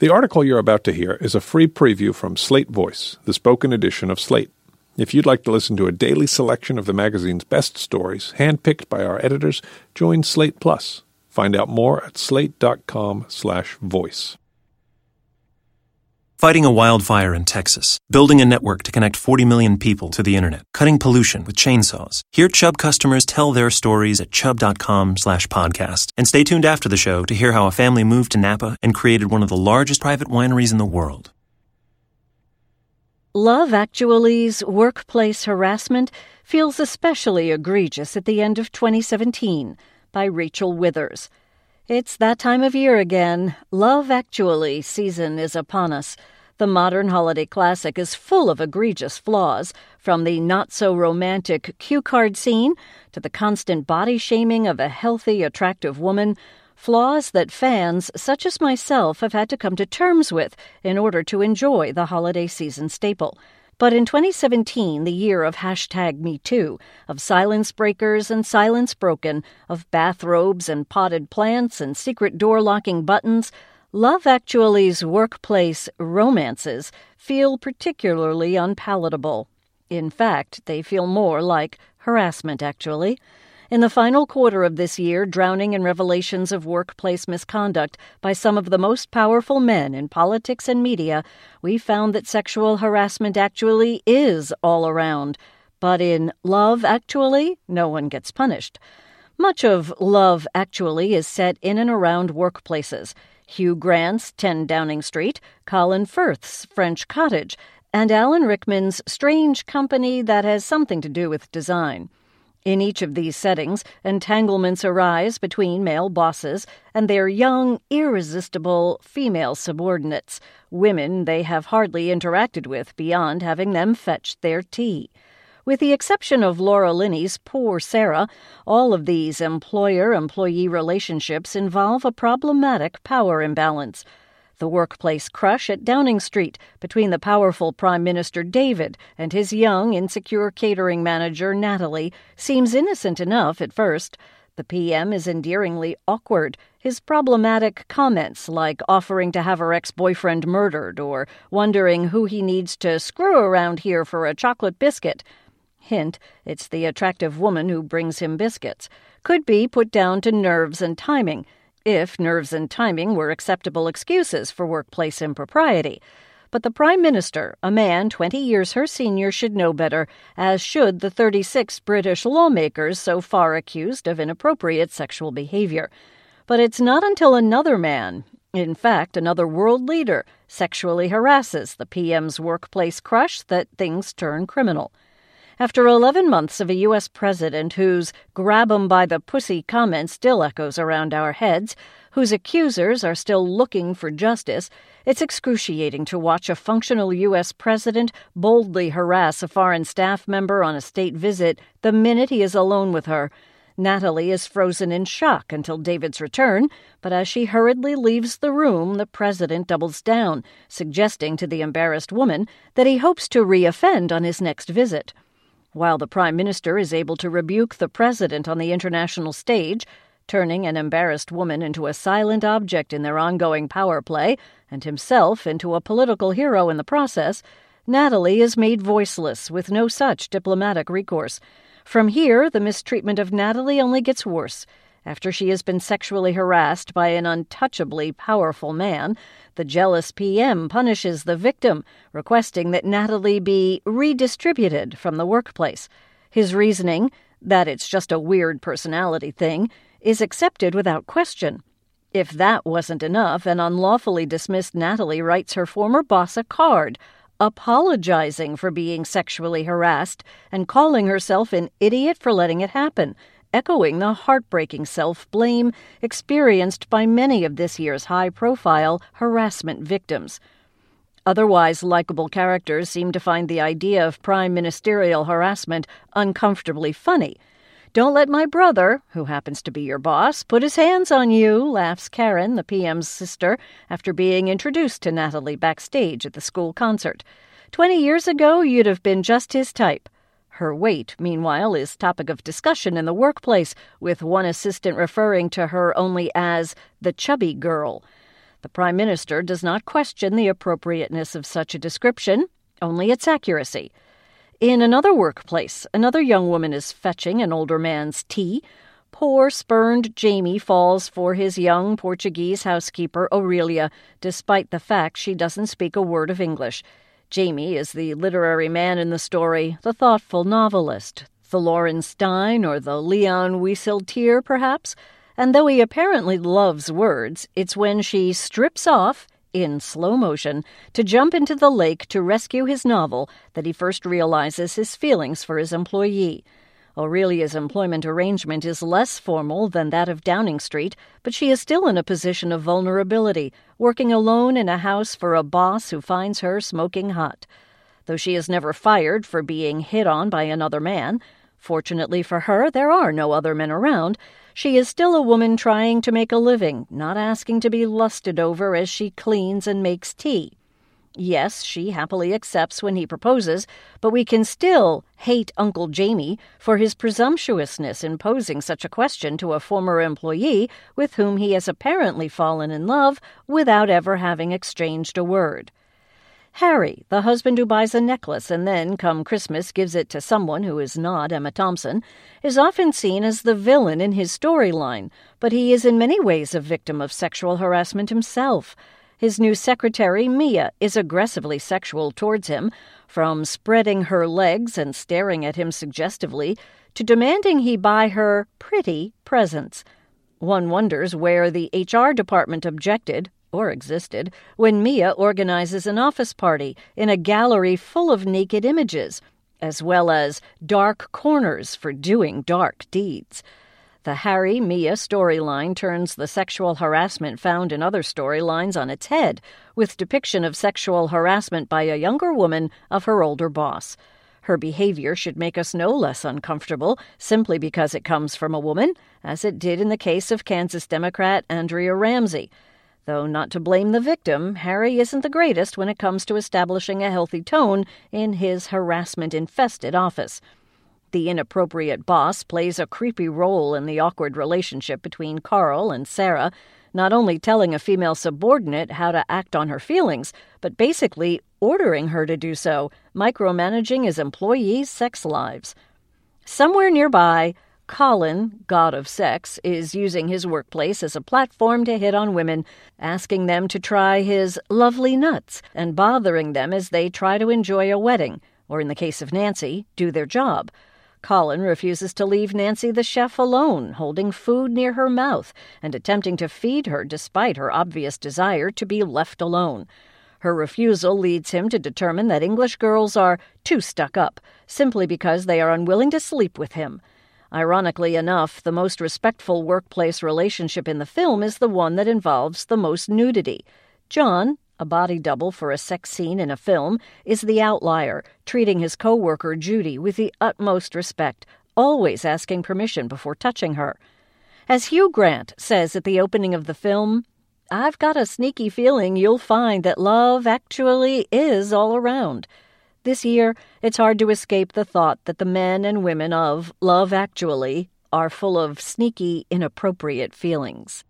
The article you're about to hear is a free preview from Slate Voice, the spoken edition of Slate. If you'd like to listen to a daily selection of the magazine's best stories, handpicked by our editors, join Slate Plus. Find out more at slate.com/voice. Fighting a wildfire in Texas, building a network to connect 40 million people to the internet, cutting pollution with chainsaws. Hear Chubb customers tell their stories at chubb.com slash podcast. And stay tuned after the show to hear how a family moved to Napa and created one of the largest private wineries in the world. Love Actually's workplace harassment feels especially egregious at the end of 2017 by Rachel Withers. It's that time of year again. Love Actually season is upon us. The modern holiday classic is full of egregious flaws, from the not so romantic cue card scene to the constant body shaming of a healthy, attractive woman. Flaws that fans, such as myself, have had to come to terms with in order to enjoy the holiday season staple. But in 2017, the year of hashtag MeToo, of silence breakers and silence broken, of bathrobes and potted plants and secret door locking buttons, Love Actually's workplace romances feel particularly unpalatable. In fact, they feel more like harassment, actually. In the final quarter of this year, drowning in revelations of workplace misconduct by some of the most powerful men in politics and media, we found that sexual harassment actually is all around. But in Love Actually, no one gets punished. Much of Love Actually is set in and around workplaces. Hugh Grant's 10 Downing Street, Colin Firth's French Cottage, and Alan Rickman's Strange Company that has something to do with design. In each of these settings, entanglements arise between male bosses and their young, irresistible female subordinates, women they have hardly interacted with beyond having them fetch their tea. With the exception of Laura Linney's Poor Sarah, all of these employer employee relationships involve a problematic power imbalance the workplace crush at Downing Street between the powerful Prime Minister David and his young, insecure catering manager Natalie seems innocent enough at first. The PM is endearingly awkward. His problematic comments, like offering to have her ex boyfriend murdered or wondering who he needs to screw around here for a chocolate biscuit. Hint, it's the attractive woman who brings him biscuits. Could be put down to nerves and timing if nerves and timing were acceptable excuses for workplace impropriety. But the Prime Minister, a man 20 years her senior, should know better, as should the 36 British lawmakers so far accused of inappropriate sexual behavior. But it's not until another man, in fact, another world leader, sexually harasses the PM's workplace crush that things turn criminal. After 11 months of a U.S. president whose grab 'em by the pussy comment still echoes around our heads, whose accusers are still looking for justice, it's excruciating to watch a functional U.S. president boldly harass a foreign staff member on a state visit the minute he is alone with her. Natalie is frozen in shock until David's return, but as she hurriedly leaves the room, the president doubles down, suggesting to the embarrassed woman that he hopes to reoffend on his next visit. While the Prime Minister is able to rebuke the President on the international stage, turning an embarrassed woman into a silent object in their ongoing power play, and himself into a political hero in the process, Natalie is made voiceless with no such diplomatic recourse. From here, the mistreatment of Natalie only gets worse. After she has been sexually harassed by an untouchably powerful man, the jealous PM punishes the victim, requesting that Natalie be redistributed from the workplace. His reasoning, that it's just a weird personality thing, is accepted without question. If that wasn't enough, an unlawfully dismissed Natalie writes her former boss a card, apologizing for being sexually harassed and calling herself an idiot for letting it happen echoing the heartbreaking self blame experienced by many of this year's high profile harassment victims. Otherwise likable characters seem to find the idea of prime ministerial harassment uncomfortably funny. Don't let my brother, who happens to be your boss, put his hands on you, laughs Karen, the PM's sister, after being introduced to Natalie backstage at the school concert. Twenty years ago, you'd have been just his type. Her weight, meanwhile, is topic of discussion in the workplace, with one assistant referring to her only as the chubby girl. The Prime Minister does not question the appropriateness of such a description, only its accuracy. In another workplace, another young woman is fetching an older man's tea. Poor, spurned Jamie falls for his young Portuguese housekeeper, Aurelia, despite the fact she doesn't speak a word of English. Jamie is the literary man in the story, the thoughtful novelist, the Lorin Stein or the Leon Wieseltier, perhaps. And though he apparently loves words, it's when she strips off, in slow motion, to jump into the lake to rescue his novel that he first realizes his feelings for his employee. Aurelia's employment arrangement is less formal than that of Downing Street, but she is still in a position of vulnerability, working alone in a house for a boss who finds her smoking hot. Though she is never fired for being hit on by another man, fortunately for her, there are no other men around, she is still a woman trying to make a living, not asking to be lusted over as she cleans and makes tea. Yes, she happily accepts when he proposes, but we can still hate Uncle Jamie for his presumptuousness in posing such a question to a former employee with whom he has apparently fallen in love without ever having exchanged a word. Harry, the husband who buys a necklace and then, come Christmas, gives it to someone who is not Emma Thompson, is often seen as the villain in his storyline, but he is in many ways a victim of sexual harassment himself. His new secretary, Mia, is aggressively sexual towards him, from spreading her legs and staring at him suggestively to demanding he buy her pretty presents. One wonders where the HR department objected, or existed, when Mia organizes an office party in a gallery full of naked images, as well as dark corners for doing dark deeds. The Harry Mia storyline turns the sexual harassment found in other storylines on its head, with depiction of sexual harassment by a younger woman of her older boss. Her behavior should make us no less uncomfortable simply because it comes from a woman, as it did in the case of Kansas Democrat Andrea Ramsey. Though not to blame the victim, Harry isn't the greatest when it comes to establishing a healthy tone in his harassment infested office. The inappropriate boss plays a creepy role in the awkward relationship between Carl and Sarah, not only telling a female subordinate how to act on her feelings, but basically ordering her to do so, micromanaging his employees' sex lives. Somewhere nearby, Colin, god of sex, is using his workplace as a platform to hit on women, asking them to try his lovely nuts and bothering them as they try to enjoy a wedding, or in the case of Nancy, do their job. Colin refuses to leave Nancy the chef alone, holding food near her mouth and attempting to feed her despite her obvious desire to be left alone. Her refusal leads him to determine that English girls are too stuck up, simply because they are unwilling to sleep with him. Ironically enough, the most respectful workplace relationship in the film is the one that involves the most nudity. John, a body double for a sex scene in a film, is the outlier, treating his co-worker Judy with the utmost respect, always asking permission before touching her. As Hugh Grant says at the opening of the film, I've got a sneaky feeling you'll find that love actually is all around. This year, it's hard to escape the thought that the men and women of Love Actually are full of sneaky, inappropriate feelings.